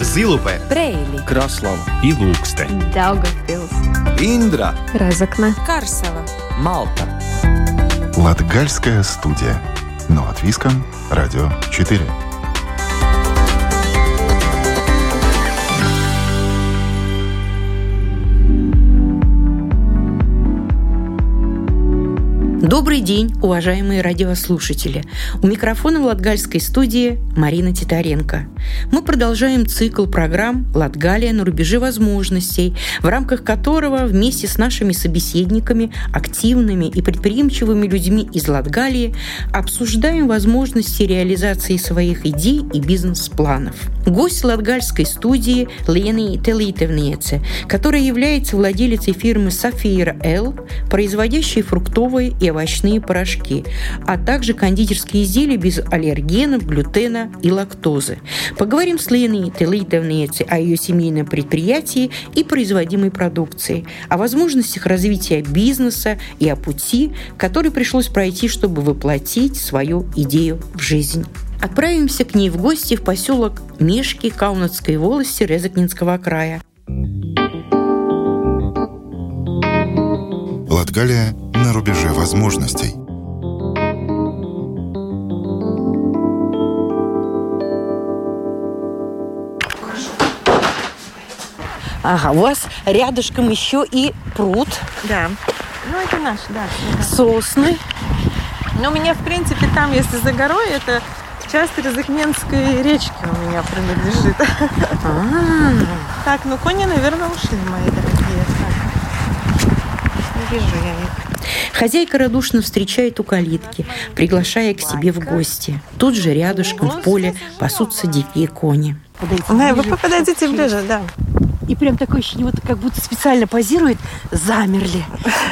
Зилупе, Брейли, Краслава и Ilūkste, Daugavpils, Индра Разокна, Карсела. Малта Латгальская студия. Но от Виска, Радио 4. Добрый день, уважаемые радиослушатели. У микрофона в Латгальской студии Марина Титаренко. Мы продолжаем цикл программ «Латгалия на рубеже возможностей», в рамках которого вместе с нашими собеседниками, активными и предприимчивыми людьми из Латгалии обсуждаем возможности реализации своих идей и бизнес-планов. Гость латгальской студии Лени Телитевнеце, которая является владелицей фирмы «Сафира Л», производящей фруктовые и овощные порошки, а также кондитерские изделия без аллергенов, глютена и лактозы. Поговорим с Леной Телитовнеце о ее семейном предприятии и производимой продукции, о возможностях развития бизнеса и о пути, который пришлось пройти, чтобы воплотить свою идею в жизнь. Отправимся к ней в гости в поселок Мешки Каунацкой волости Резакнинского края. Латгалия на рубеже возможностей. Ага, у вас рядышком еще и пруд, Да. Ну, это наш, да. сосны. Но у меня, в принципе, там, если за горой, это часть Резакменской речки у меня принадлежит. А, Так, ну кони, наверное, ушли, мои дорогие. Вижу я их. Хозяйка радушно встречает у калитки, приглашая к себе в гости. Тут же рядышком в поле пасутся дикие кони. Да, вы подойдите ближе, да. И прям такое ощущение, вот как будто специально позирует, замерли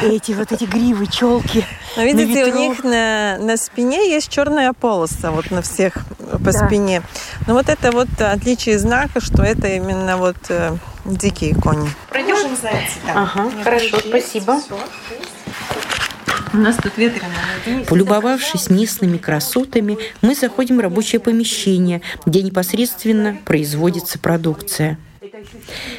эти вот эти гривы, челки. Но видите, у них на, на спине есть черная полоса, вот на всех по Да. спине. Но вот это вот отличие знака, что это именно вот э, дикие кони. Пройдем зайти, Ага, хорошо, спасибо. У нас тут ветрено. Полюбовавшись местными красотами, мы заходим в рабочее помещение, где непосредственно производится продукция.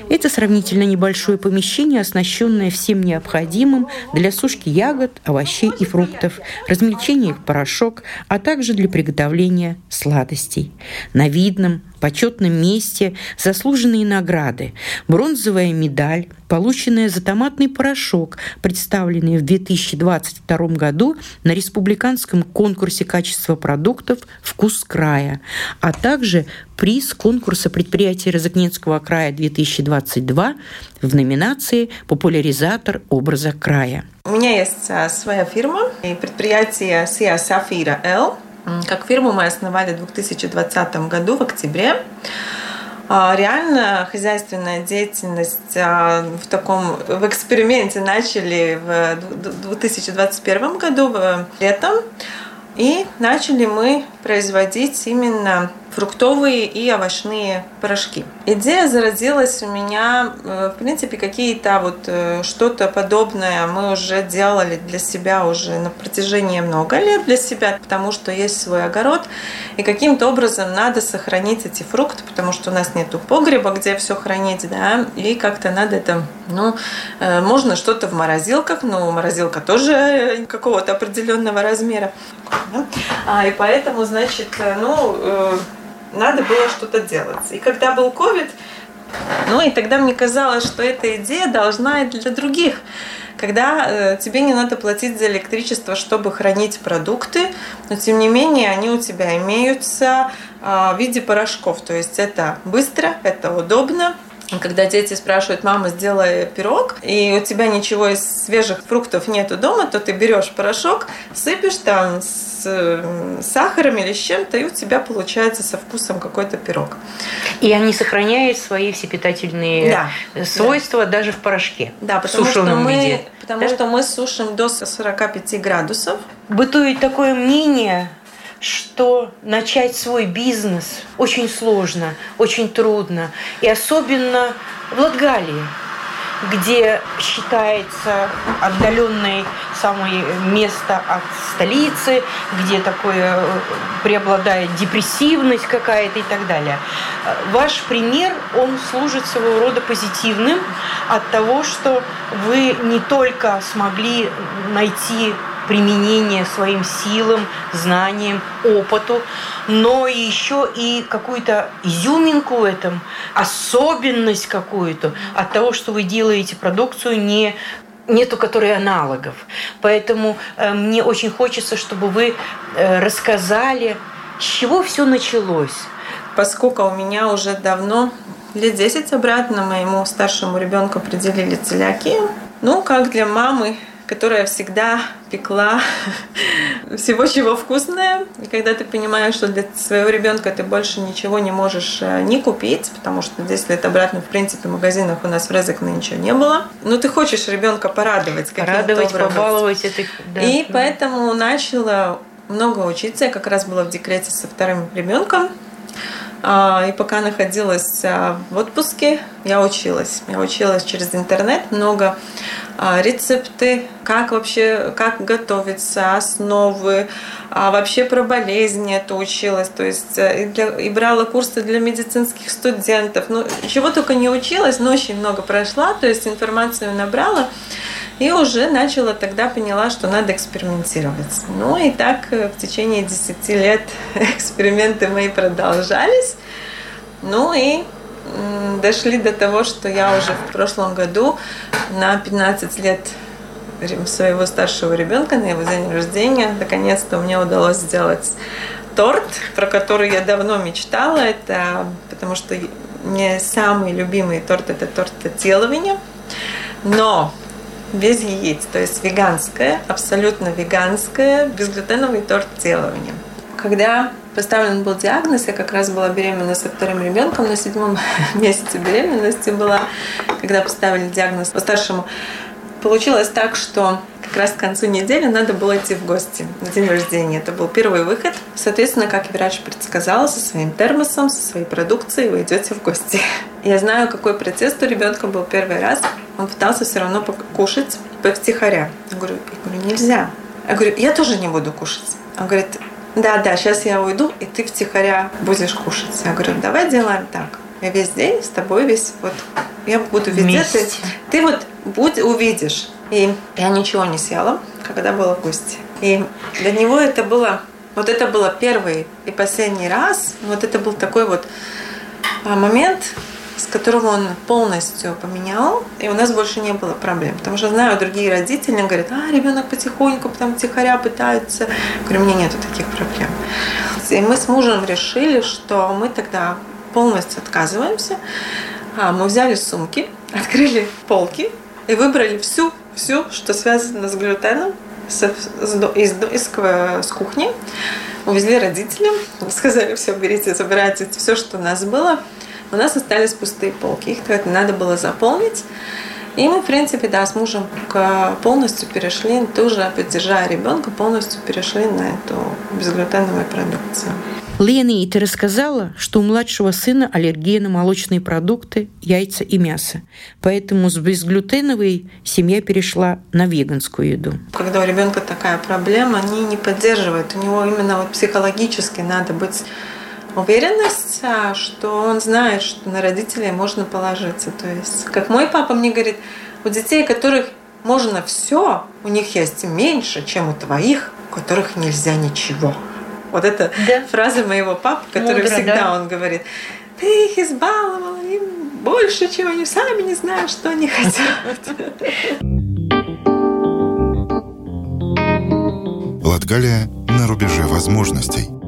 Это сравнительно небольшое помещение, оснащенное всем необходимым для сушки ягод, овощей и фруктов, размельчения их в порошок, а также для приготовления сладостей. На видном, почетном месте заслуженные награды. Бронзовая медаль, полученная за томатный порошок, представленный в 2022 году на республиканском конкурсе качества продуктов «Вкус края», а также приз конкурса предприятия Розыкненского края 2022 в номинации «Популяризатор образа края». У меня есть а, своя фирма и предприятие Сия Сафира Л. Как фирму мы основали в 2020 году в октябре. А, Реально хозяйственная деятельность а, в таком в эксперименте начали в д- д- 2021 году летом. И начали мы производить именно фруктовые и овощные порошки. Идея зародилась у меня, э, в принципе, какие-то вот э, что-то подобное мы уже делали для себя уже на протяжении много лет для себя, потому что есть свой огород, и каким-то образом надо сохранить эти фрукты, потому что у нас нету погреба, где все хранить, да, и как-то надо это, ну, э, можно что-то в морозилках, но морозилка тоже какого-то определенного размера. А, и поэтому, значит, ну, надо было что-то делать. И когда был ковид, ну и тогда мне казалось, что эта идея должна и для других. Когда э, тебе не надо платить за электричество, чтобы хранить продукты, но тем не менее они у тебя имеются э, в виде порошков. То есть это быстро, это удобно. Когда дети спрашивают, мама, сделай пирог, и у тебя ничего из свежих фруктов нету дома, то ты берешь порошок, сыпешь там с э, сахаром или с чем-то, и у тебя получается со вкусом какой-то пирог. И они сохраняют свои все питательные Да, свойства даже в порошке. Да, в потому, что мы, виде. потому Да? что мы сушим до 45 градусов. Бытует такое мнение, что начать свой бизнес очень сложно, очень трудно. И особенно в Латгалии. где считается отдаленное самое место от столицы, где такое э, преобладает депрессивность какая-то и так далее. Ваш пример, он служит своего рода позитивным от того, что вы не только смогли найти применение своим силам, знаниям, опыту, но еще и какую-то изюминку в этом, особенность какую-то от того, что вы делаете продукцию не нету которой аналогов. Поэтому э, мне очень хочется, чтобы вы э, рассказали, с чего все началось. Поскольку у меня уже давно, лет 10 обратно, моему старшему ребенку определили целиакию, ну, как для мамы, которая всегда пекла всего чего вкусное. И когда ты понимаешь, что для своего ребенка ты больше ничего не можешь э, не купить, потому что 10 лет обратно, в принципе, в магазинах у нас в Резекне ничего не было. Но ты хочешь ребенка порадовать. Порадовать, побаловать. Это, да. И поэтому начала много учиться. Я как раз была в декрете со вторым ребенком. А, и пока находилась а, в отпуске, я училась. Я училась через интернет много а, рецепты, как вообще, как готовиться, основы, вообще про болезни это училась, то есть э, и, для, и брала курсы для медицинских студентов. Ну, чего только не училась, но очень много прошла, то есть информацию набрала. И уже начала тогда поняла, что надо экспериментировать. Ну и так э, в течение 10 лет эксперименты мои продолжались. Ну и дошли до того, что я уже в прошлом году на 15 лет своего старшего ребенка на его день рождения наконец-то мне удалось сделать торт, про который я давно мечтала. Это потому что мне самый любимый торт это торт Теловиня. Но без яиц, то есть веганское, абсолютно веганское, безглютеновый торт делания. Когда поставлен был диагноз, я как раз была беременна со вторым ребенком, на седьмом месяце беременности была, когда поставили диагноз по старшему, получилось так, что как раз к концу недели надо было идти в гости на день рождения. Это был первый выход. Соответственно, как врач предсказал, со своим термосом, со своей продукцией вы идете в гости. Я знаю, какой процесс у ребенка был первый раз. Он пытался все равно покушать повтихаря. Я говорю, я говорю, нельзя. Я говорю, я тоже не буду кушать. Он говорит, да, да, сейчас я уйду, и ты втихаря будешь кушать. Я говорю, давай делаем так. Я весь день с тобой весь вот я буду везде. Ты, ты вот будь, увидишь. И я ничего не съела, когда была в гости. И для него это было, вот это было первый и последний раз. Вот это был такой вот а, момент, с которого он полностью поменял, и у нас больше не было проблем. Потому что знаю, другие родители говорят, а, ребенок потихоньку, там тихоря пытается. Говорю, у меня нету таких проблем. И мы с мужем решили, что мы тогда полностью отказываемся. А, мы взяли сумки, открыли полки и выбрали всю, всю, что связано с глютеном, с, с, из, из, с кухни. Увезли родителям, сказали, все, берите, забирайте все, что у нас было у нас остались пустые полки. Их надо было заполнить. И мы, в принципе, да, с мужем полностью перешли, тоже поддержая ребенка, полностью перешли на эту безглютеновую продукцию. Лена, и ты рассказала, что у младшего сына аллергия на молочные продукты, яйца и мясо. Поэтому с безглютеновой семья перешла на веганскую еду. Когда у ребенка такая проблема, они не поддерживают. У него именно вот психологически надо быть уверенность, а, что он знает, что на родителей можно положиться. То есть, как мой папа мне говорит, у детей, которых можно все, у них есть меньше, чем у твоих, у которых нельзя ничего. Вот это да. фраза моего папы, который Мудро, всегда да? он говорит, ты их избаловала им больше, чем они сами не знают, что они хотят. Латгалия на рубеже возможностей.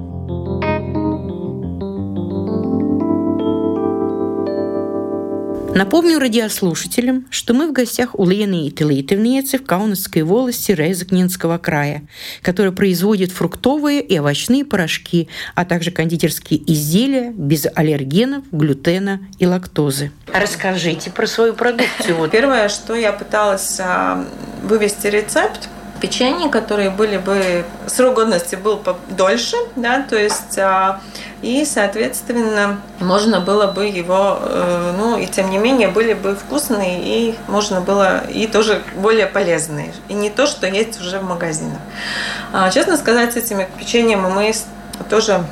Напомню радиослушателям, что мы в гостях у Лены Ителейтовницы в Каунасской волости Резакнинского края, которая производит фруктовые и овощные порошки, а также кондитерские изделия без аллергенов, глютена и лактозы. Расскажите про свою продукцию. Первое, что я пыталась а, вывести рецепт, печенье, которые были бы срок годности был дольше, да, то есть а, и, соответственно, можно было бы его, э, ну, и тем не менее, были бы вкусные, и можно было, и тоже более полезные. И не то, что есть уже в магазинах. А, честно сказать, с этими печеньями мы тоже,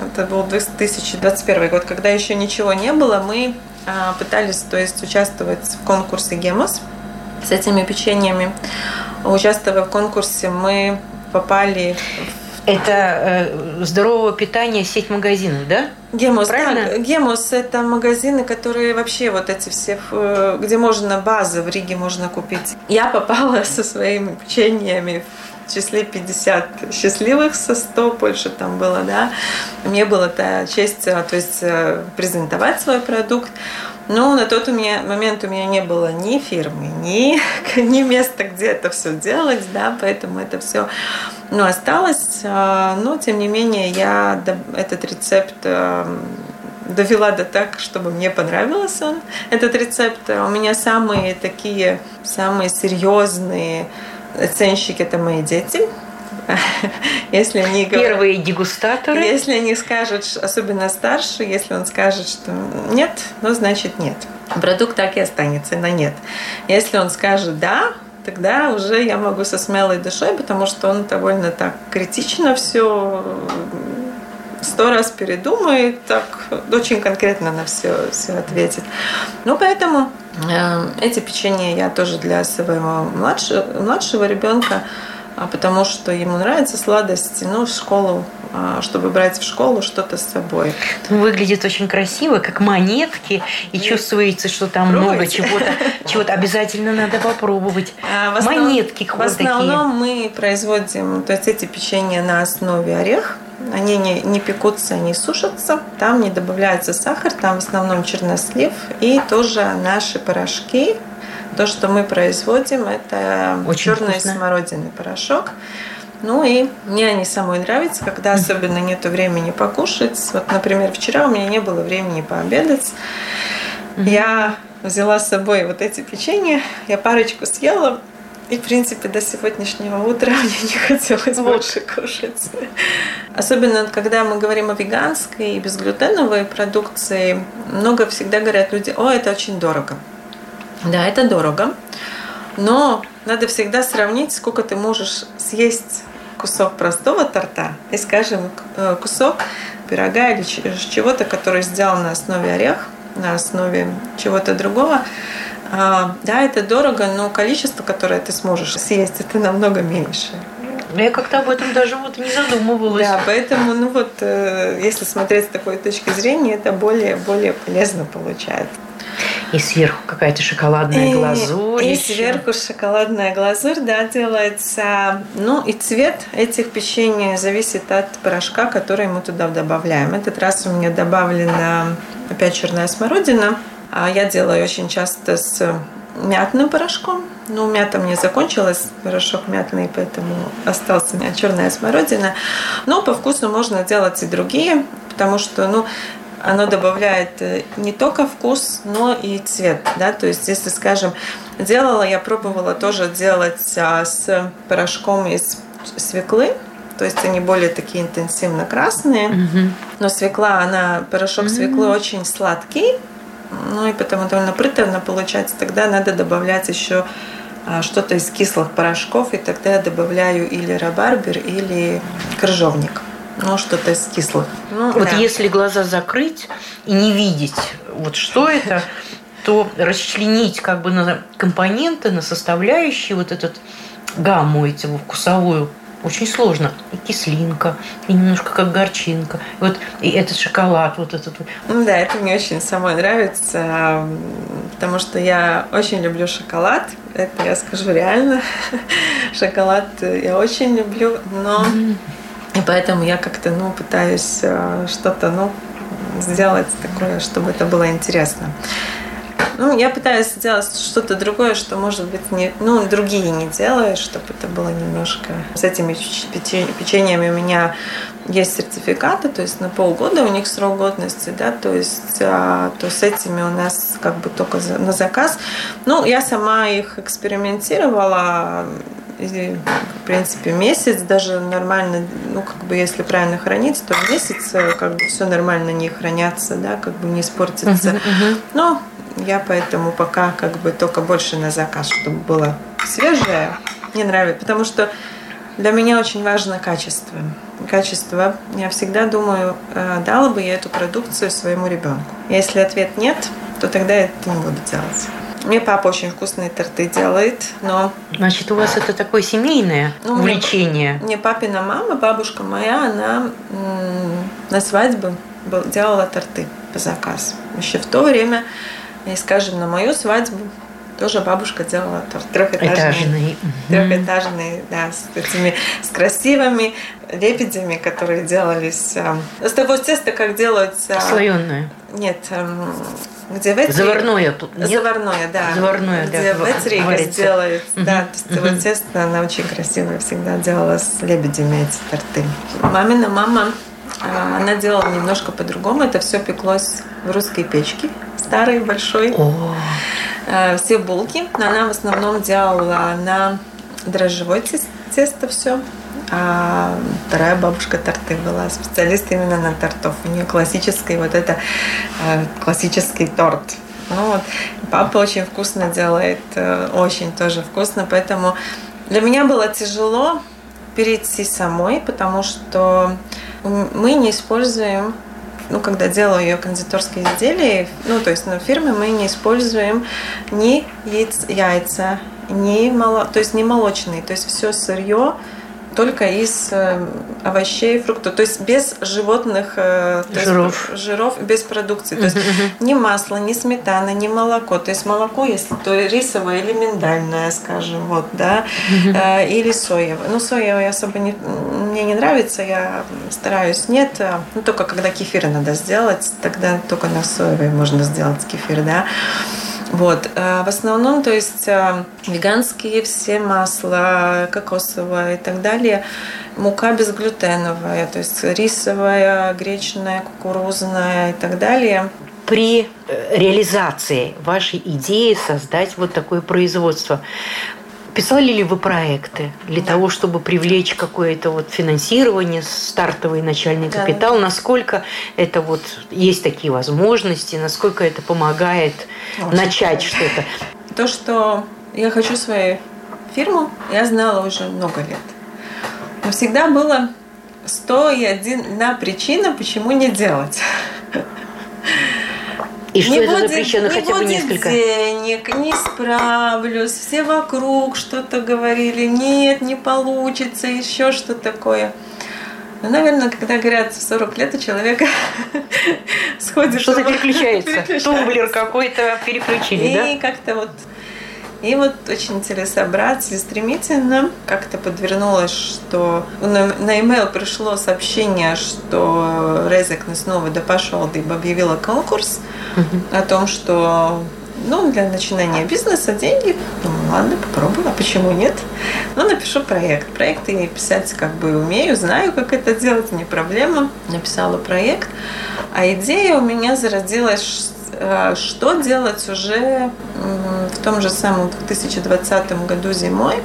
это был 2021 год, когда еще ничего не было, мы а, пытались, то есть, участвовать в конкурсе Гемос с этими печеньями. Участвуя в конкурсе, мы попали в это э, здорового питания сеть магазинов, да? Гемос, Правильно? да. Гемос – это магазины, которые вообще вот эти все, э, где можно базы в Риге можно купить. Я попала со своими печеньями в числе 50 счастливых со 100, больше там было, да. Мне была та честь, э, то есть э, презентовать свой продукт. Но на тот у меня, момент у меня не было ни фирмы, ни, ни места, где это все делать, да, поэтому это все ну, осталось. А, но, тем не менее, я этот рецепт а, довела до так, чтобы мне понравился он, этот рецепт. У меня самые такие, самые серьезные оценщики – это мои дети. Если они говорят, Первые дегустаторы. Если они скажут, особенно старший, если он скажет, что нет, ну значит нет. Продукт так и останется на нет. Если он скажет да, тогда уже я могу со смелой душой, потому что он довольно так критично все сто раз передумает, так очень конкретно на все, все ответит. Ну, поэтому э, эти печенья я тоже для своего младшего, младшего ребенка потому что ему нравятся сладости, ну, в школу, а, чтобы брать в школу что-то с собой. Выглядит очень красиво, как монетки, и чувствуется, что там Пробуйте. много чего-то, чего-то обязательно надо попробовать. А, основном, монетки В основном такие. мы производим, то есть эти печенья на основе орех, они не, не пекутся, они сушатся. Там не добавляется сахар, там в основном чернослив и тоже наши порошки то, что мы производим, это Очень черный вкусно. смородинный порошок. Ну и мне они самой нравятся, когда особенно нет времени покушать. Вот, например, вчера у меня не было времени пообедать. Я взяла с собой вот эти печенья, я парочку съела, и, в принципе, до сегодняшнего утра мне не хотелось вот. больше кушать. Особенно, когда мы говорим о веганской и безглютеновой продукции, много всегда говорят люди, о, это очень дорого. Да, это дорого, но надо всегда сравнить, сколько ты можешь съесть кусок простого торта и, скажем, э, кусок пирога или чего-то, который сделан на основе орех, на основе чего-то другого. А, да, это дорого, но количество, которое ты сможешь съесть, это намного меньше. Я как-то об этом даже вот не задумывалась. Да, поэтому, ну вот, э, если смотреть с такой точки зрения, это более, более полезно получается. И сверху какая-то шоколадная и, глазурь. И еще. сверху шоколадная глазурь, да, делается. Ну и цвет этих печений зависит от порошка, который мы туда добавляем. Этот раз у меня добавлена опять черная смородина. А я делаю очень часто с мятным порошком. Ну, мята мне закончилась, порошок мятный, поэтому остался у меня черная смородина. Но по вкусу можно делать и другие, потому что, ну, оно добавляет э, не только вкус, но и цвет. Да? То есть, если, скажем, делала, я пробовала тоже делать а, с порошком из свеклы, то есть они более такие интенсивно красные, mm но свекла, она, порошок mm свеклы очень сладкий, ну и потому довольно приторно получается. Тогда надо добавлять еще а, что-то из кислых порошков, и тогда я добавляю или рабарбер, или крыжовник ну, что-то из кислых. Ну, вот да. если глаза закрыть и не видеть, вот что это, то расчленить как бы на компоненты, на составляющие вот этот гамму эту вкусовую очень сложно. И кислинка, и немножко как горчинка. И вот и этот шоколад, вот этот. Ну да, это мне очень самой нравится, потому что я очень люблю шоколад. Это я скажу реально. Шоколад я очень люблю, но и поэтому я как-то, ну, пытаюсь э, что-то, ну, сделать такое, чтобы это было интересно. Ну, я пытаюсь сделать что-то другое, что, может быть, не, ну, другие не делают, чтобы это было немножко... С этими печеньями у меня есть сертификаты, то есть на полгода у них срок годности, да, то есть а, то с этими у нас как бы только на заказ. Ну, я сама их экспериментировала, и, в принципе, месяц даже нормально, ну, как бы, если правильно хранить, то месяц э, как бы все нормально не хранятся, да, как бы не испортится. Uh-huh, uh-huh. Но я поэтому пока как бы только больше на заказ, чтобы было свежее. Мне нравится, потому что для меня очень важно качество. Качество. Я всегда думаю, э, дала бы я эту продукцию своему ребенку. Если ответ нет, то тогда я это не буду делать. Мне папа очень вкусные торты делает, но... Значит, у вас это такое семейное ну, увлечение? Мне, мне папина мама, бабушка моя, она на свадьбу делала торты по заказу. Еще в то время, и, скажем, на мою свадьбу тоже бабушка делала торт трехэтажный. Трехэтажный, да, с этими с красивыми лебедями, которые делались. С того теста, как делаются. Слоеное. Нет, где в Этри... Заварное тут нет? Заварное, да. Заварное, где да. в Этри сделает. Угу. Да, то есть угу. тесто, она очень красивая всегда делала с лебедями эти торты. Мамина мама, а, она делала немножко по-другому. Это все пеклось в русской печке, старой, большой. О. А, все булки. Она в основном делала на дрожжевой тесто все. А вторая бабушка торты была, специалист именно на тортов. У нее классический вот это э, классический торт. Ну вот, папа очень вкусно делает, э, очень тоже вкусно, поэтому для меня было тяжело перейти самой, потому что мы не используем ну, когда делаю ее кондитерские изделия, ну, то есть на фирме мы не используем ни яйца, яйца ни моло, то есть не молочные, то есть все сырье, только из э, овощей, фруктов, то есть без животных э, жиров, есть, жиров. без продукции, то есть ни масло, ни сметана, ни молоко, то есть молоко, если то рисовое или миндальное, скажем, вот, да, э, или соевое. Ну соевое особо не, мне не нравится, я стараюсь нет, ну только когда кефир надо сделать, тогда только на соевое можно сделать кефир, да. Вот. А в основном, то есть а, веганские все масла, кокосовое и так далее, мука безглютеновая, то есть рисовая, гречная, кукурузная и так далее. При э, реализации вашей идеи создать вот такое производство, Писали ли вы проекты для да. того, чтобы привлечь какое-то вот финансирование, стартовый начальный да. капитал? Насколько это вот есть такие возможности? Насколько это помогает Очень начать что-то? То, что я хочу свою фирму, я знала уже много лет. Но всегда было 101 на причина, почему не делать. И что не это будет, запрещено не хотя бы несколько? денег, не справлюсь. Все вокруг что-то говорили, нет, не получится, еще что такое. Ну, наверное, когда говорят 40 лет у человека сходит... Что-то переключается. Тумблер какой-то переключили, И да? И как-то вот и вот очень целесообразно, стремительно как-то подвернулось, что на, на email пришло сообщение, что Резек снова да пошел, да объявила конкурс о том, что ну, для начинания бизнеса деньги. Думаю, ладно, попробую, а почему нет? Ну, напишу проект. Проект я писать как бы умею, знаю, как это делать, не проблема. Написала проект. А идея у меня зародилась что делать уже в том же самом 2020 году зимой,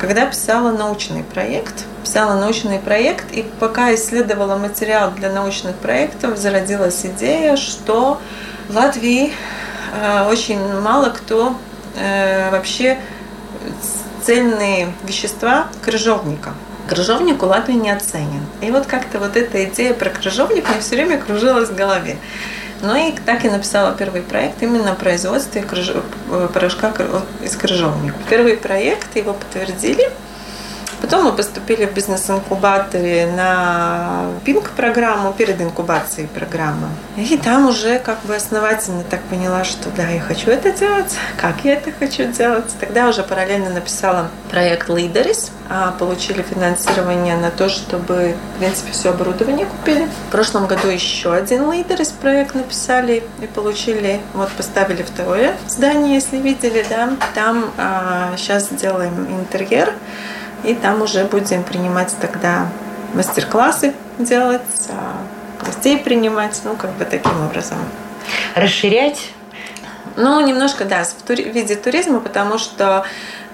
когда писала научный проект. Писала научный проект, и пока исследовала материал для научных проектов, зародилась идея, что в Латвии э, очень мало кто э, вообще цельные вещества крыжовника. Крыжовник у Латвии не оценен. И вот как-то вот эта идея про крыжовник мне все время кружилась в голове. Ну и так и написала первый проект именно о производстве. Э, порошка из крыжовника. Первый проект его подтвердили. Потом мы поступили в бизнес-инкубаторе на пинг-программу перед инкубацией программы. И там уже как бы основательно так поняла, что да, я хочу это делать, как я это хочу делать. Тогда уже параллельно написала проект Leaders, а получили финансирование на то, чтобы, в принципе, все оборудование купили. В прошлом году еще один Leaders проект написали и получили, вот поставили второе здание, если видели, да. Там а, сейчас делаем интерьер, и там уже будем принимать тогда мастер-классы делать, а, гостей принимать, ну, как бы таким образом. Расширять? Ну, немножко, да, в виде туризма, потому что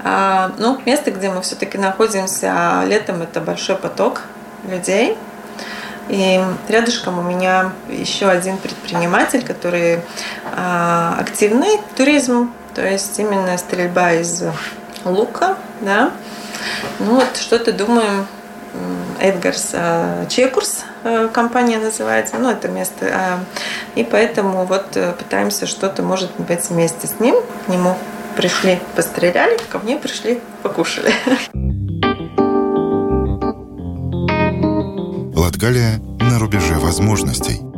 А, ну, место, где мы все-таки находимся летом, это большой поток людей. И рядышком у меня еще один предприниматель, который а, активный туризм, то есть именно стрельба из лука, да. Ну вот что-то думаем, Эдгарс а, Чекурс а, компания называется, ну это место, а, и поэтому вот э, пытаемся что-то, может быть, вместе с ним, к нему пришли, постреляли, ко мне пришли, покушали. Латгалия на рубеже возможностей.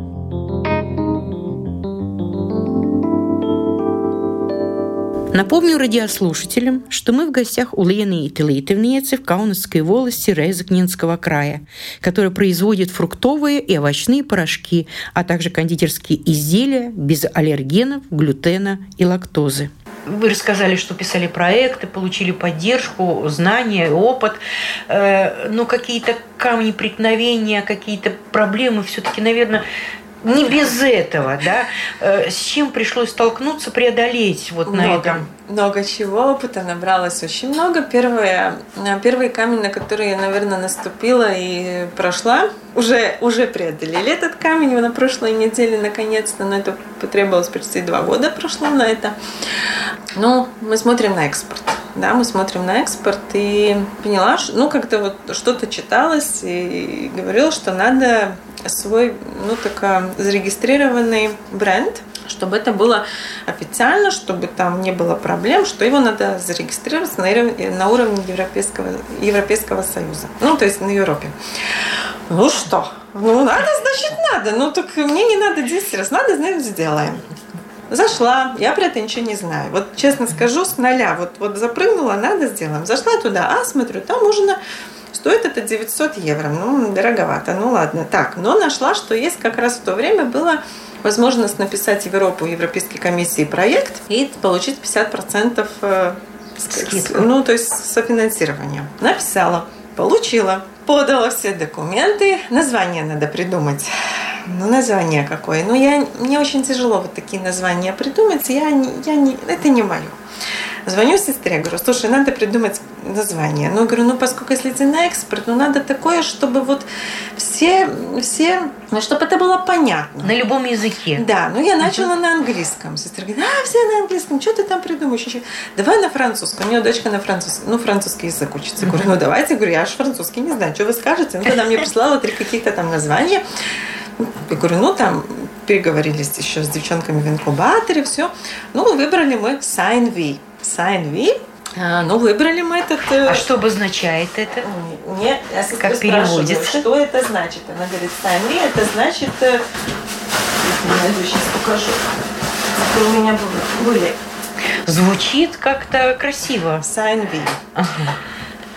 Напомню радиослушателям, что мы в гостях у Лены Ителитовницы в Каунасской волости Резакнинского края, которая производит фруктовые и овощные порошки, а также кондитерские изделия без аллергенов, глютена и лактозы. Вы рассказали, что писали проекты, получили поддержку, знания, опыт, э, но какие-то камни преткновения, какие-то проблемы все-таки, наверное, не без этого, да? Э, с чем пришлось столкнуться, преодолеть вот много, на этом? Много чего, опыта набралось очень много. Первое, э, первый камень, на который я, наверное, наступила и прошла, уже, уже преодолели этот камень на прошлой неделе, наконец-то, но это потребовалось почти два года прошло на это. Ну, мы смотрим на экспорт. Да, мы смотрим на экспорт и поняла, что, ну, как-то вот что-то читалось и говорил, что надо свой, ну, такой зарегистрированный бренд, чтобы это было официально, чтобы там не было проблем, что его надо зарегистрировать на, на уровне Европейского, Европейского Союза. Ну, то есть на Европе. Ну что? Ну, надо, значит, надо. Ну, так мне не надо 10 раз. Надо, значит, сделаем. Зашла, я про это ничего не знаю. Вот честно скажу, с нуля. Вот, вот запрыгнула, надо сделаем. Зашла туда, а, смотрю, там можно Стоит это 900 евро. Ну, дороговато. Ну, ладно. Так, но нашла, что есть как раз в то время было возможность написать в Европу, Европейской комиссии проект и получить 50% э, Скидку. ну, то есть софинансирование. Написала, получила, подала все документы, название надо придумать. Ну, название какое. Ну, я, мне очень тяжело вот такие названия придумать. Я, я не, это не мое. Звоню сестре, говорю, слушай, надо придумать название. Ну, говорю, ну, поскольку если ты на экспорт, ну, надо такое, чтобы вот все, все, ну, чтобы это было понятно. На любом языке. Да, ну, я начала uh-huh. на английском. Сестра говорит, а, все на английском, что ты там придумаешь? Давай на французском. У нее дочка на французском, ну, французский язык учится. Я говорю, ну, давайте, говорю, я же французский не знаю, что вы скажете? Ну, когда мне прислала три каких-то там названия, я говорю, ну, там, переговорились еще с девчонками в инкубаторе, все. Ну, выбрали мы Sign V. А, ну, выбрали мы этот... Э, а что обозначает это? Нет, я как переводится? Что это значит? Она говорит, Sign V, это значит... Э, я сейчас покажу. Это у меня были. Звучит как-то красиво. V. Ага.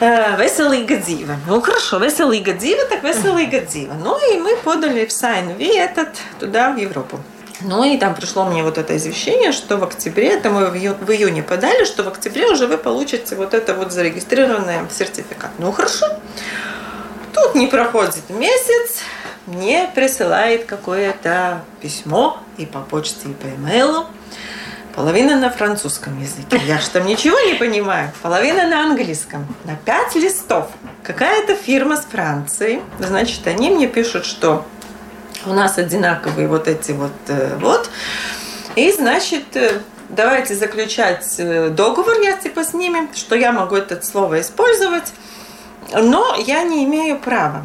Веселīga dzīve. Ну хорошо, веселīga dzīve, так веселīga dzīve. Ну и мы подали в V этот туда, в Европу. Ну и там пришло мне вот это извещение, что в октябре, это мы в, ию, в июне подали, что в октябре уже вы получите вот это вот зарегистрированный сертификат. Ну хорошо. Тут не проходит месяц, мне присылает какое-то письмо и по почте, и по имейлу. Половина на французском языке. Я же там ничего не понимаю. Половина на английском. На пять листов. Какая-то фирма с Франции. Значит, они мне пишут, что у нас одинаковые вот эти вот э, вот. И, значит, э, давайте заключать э, договор я типа с ними, что я могу это слово использовать. Но я не имею права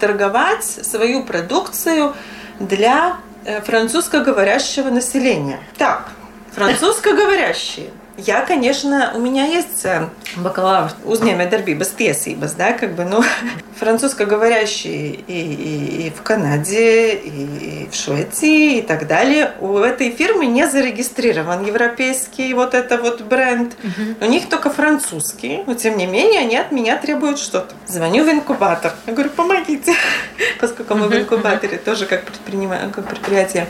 торговать свою продукцию для французскоговорящего населения. Так, французскоговорящие. Я, конечно, у меня есть э, бакалавр uzņēmē darbības tiesības, да, как бы, ну, французскоговорящие и, и, и в Канаде, и, и в Швеции, и так далее. У этой фирмы не зарегистрирован европейский вот это вот бренд. Угу. У них только французский, но тем не менее они от меня требуют что-то. Звоню в инкубатор. Я говорю, помогите, поскольку мы в инкубаторе тоже как, предпринимаем, как предприятие.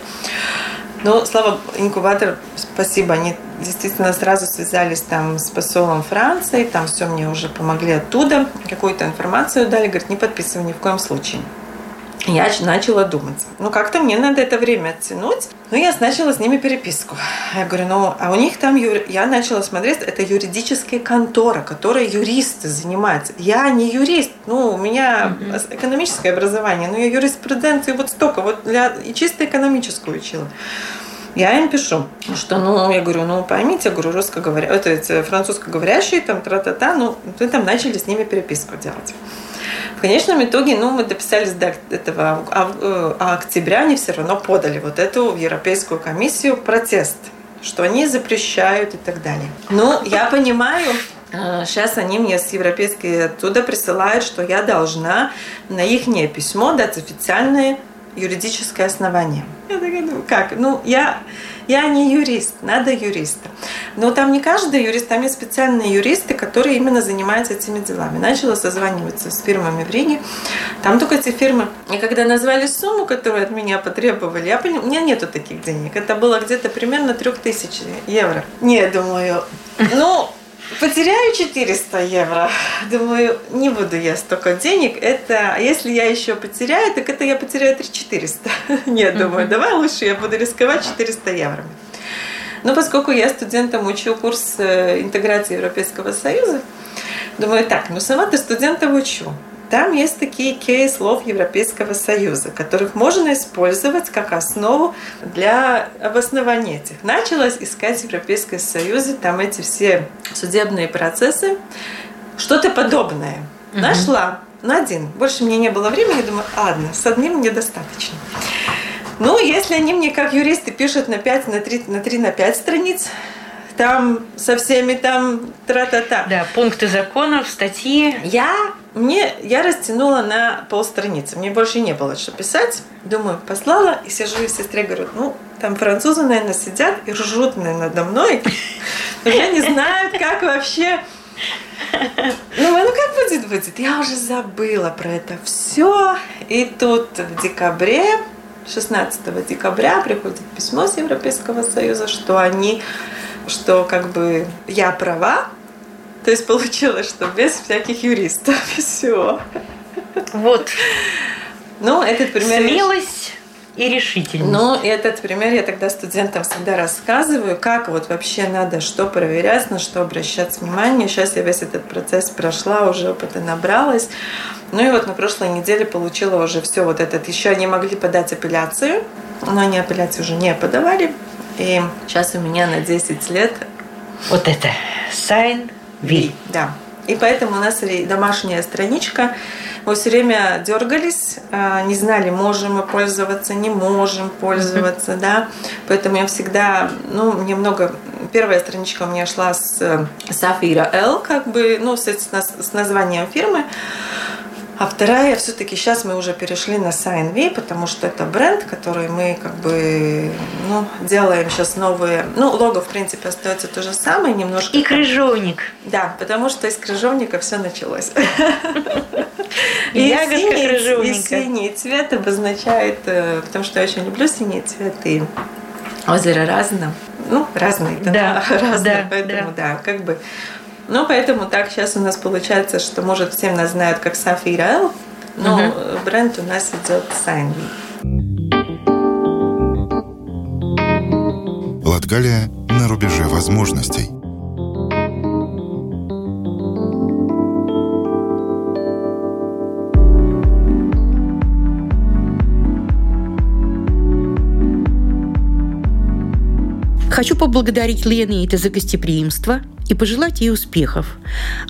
Ну, слава инкубатор, спасибо. Они действительно сразу связались там с посолом Франции, там все мне уже помогли оттуда, какую-то информацию дали, говорит, не подписывай ни в коем случае. Я начала думать, ну как-то мне надо это время оттянуть. Ну, я начала с ними переписку. Я говорю, ну, а у них там, юр... я начала смотреть, это юридическая контора, которая юристы занимаются. Я не юрист, ну, у меня mm-hmm. экономическое образование, но я юриспруденцию вот столько, вот для... и чисто экономическую учила. Я им пишу, что, ну, я говорю, ну, поймите, я говорю, русскоговоря... это, это французскоговорящие, там, тра-та-та, ну, вы там начали с ними переписку делать. В конечном итоге, ну, мы дописались до этого а, а октября, они все равно подали вот эту в Европейскую комиссию протест, что они запрещают и так далее. Ну, я понимаю, Сейчас они мне с европейской оттуда присылают, что я должна на их письмо дать официальное юридическое основание. Я такая, ну как? Ну, я, я не юрист, надо юриста. Но там не каждый юрист, там есть специальные юристы, которые именно занимаются этими делами. Начала созваниваться с фирмами в Риге. Там только эти фирмы. И когда назвали сумму, которую от меня потребовали, я поняла, у меня нету таких денег. Это было где-то примерно 3000 евро. Не, думаю, ну, Потеряю 400 евро. Думаю, не буду я столько денег. Это, а если я еще потеряю, так это я потеряю 3400. Нет, думаю, давай лучше я буду рисковать 400 евро. Но поскольку я студентам учу курс э, интеграции Европейского Союза, думаю, так, ну сама-то студентов учу. Там есть такие кейс-слов Европейского Союза, которых можно использовать как основу для обоснования этих. Началась искать в Европейском Союзе там эти все судебные процессы, что-то подобное. Угу. Нашла на один. Больше мне не было времени, думаю, ладно, с одним мне достаточно. Ну, если они мне как юристы пишут на 5, на 3, на 3, на 5 страниц, там со всеми там тра-та-та. Да, пункты законов, статьи. Я мне я растянула на полстраницы. Мне больше не было что писать. Думаю, послала и сижу и сестре говорю, ну, там французы, наверное, сидят и ржут, наверное, надо мной. Уже не знают, как вообще... Ну, ну как будет, будет? Я уже забыла про это все. И тут в декабре 16 декабря приходит письмо с Европейского Союза, что они что как бы я права, то есть получилось, что без всяких юристов и все. Вот. Ну, этот пример... Смелость и решительность. Ну, этот пример я тогда студентам всегда рассказываю, как вот вообще надо что проверять, на что обращать внимание. Сейчас я весь этот процесс прошла, уже опыта набралась. Ну и вот на прошлой неделе получила уже все вот этот. Еще они могли подать апелляцию, но они апелляцию уже не подавали. И сейчас у меня на 10 лет... Вот это. Sign V. Да. И поэтому у нас домашняя страничка. Мы все время дергались, а, не знали, можем мы пользоваться, не можем пользоваться, да. Поэтому я всегда, ну, мне много... Первая страничка у меня шла с Safira L, как бы, ну, с, с названием фирмы. А вторая, все-таки сейчас мы уже перешли на SignV, потому что это бренд, который мы как бы ну, делаем сейчас новые. Ну, лого, в принципе, остается то же самое, немножко. И крыжовник. Да, потому что из крыжовника все началось. И ягодка крыжовника. И синий цвет обозначает, э, потому что я очень люблю синий цвет, и озеро разное. Ну, разные, да, разные, поэтому да, как бы ну, поэтому так сейчас у нас получается, что, может, всем нас знают как Сафира L, но угу. бренд у нас идет Сайнви. Латгалия на рубеже возможностей. Хочу поблагодарить Лене за гостеприимство и пожелать ей успехов.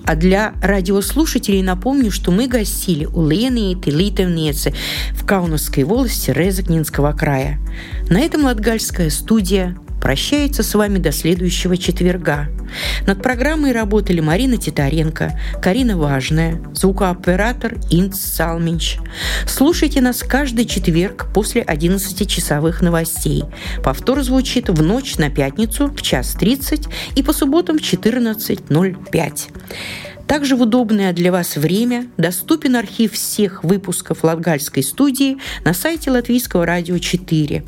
А для радиослушателей напомню, что мы гостили у Лены и Литовницы в Каунасской волости Резакнинского края. На этом Латгальская студия прощается с вами до следующего четверга. Над программой работали Марина Титаренко, Карина Важная, звукооператор Инц Салминч. Слушайте нас каждый четверг после 11-часовых новостей. Повтор звучит в ночь на пятницу в час 30 и по субботам в 14.05. Также в удобное для вас время доступен архив всех выпусков Латгальской студии на сайте Латвийского радио 4.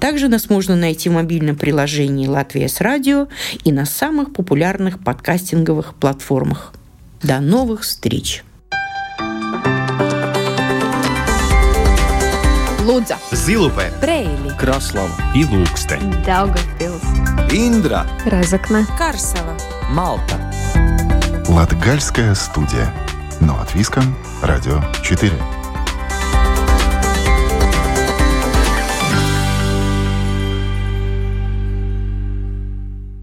Также нас можно найти в мобильном приложении «Латвия с радио» и на самых популярных подкастинговых платформах. До новых встреч! Лудза, Зилупе, Брейли, Краслава и Ilūkste, Daugavpils, Индра, Разокна, Карсела. Малта. Латгальская студия. Но от Виском, Радио 4.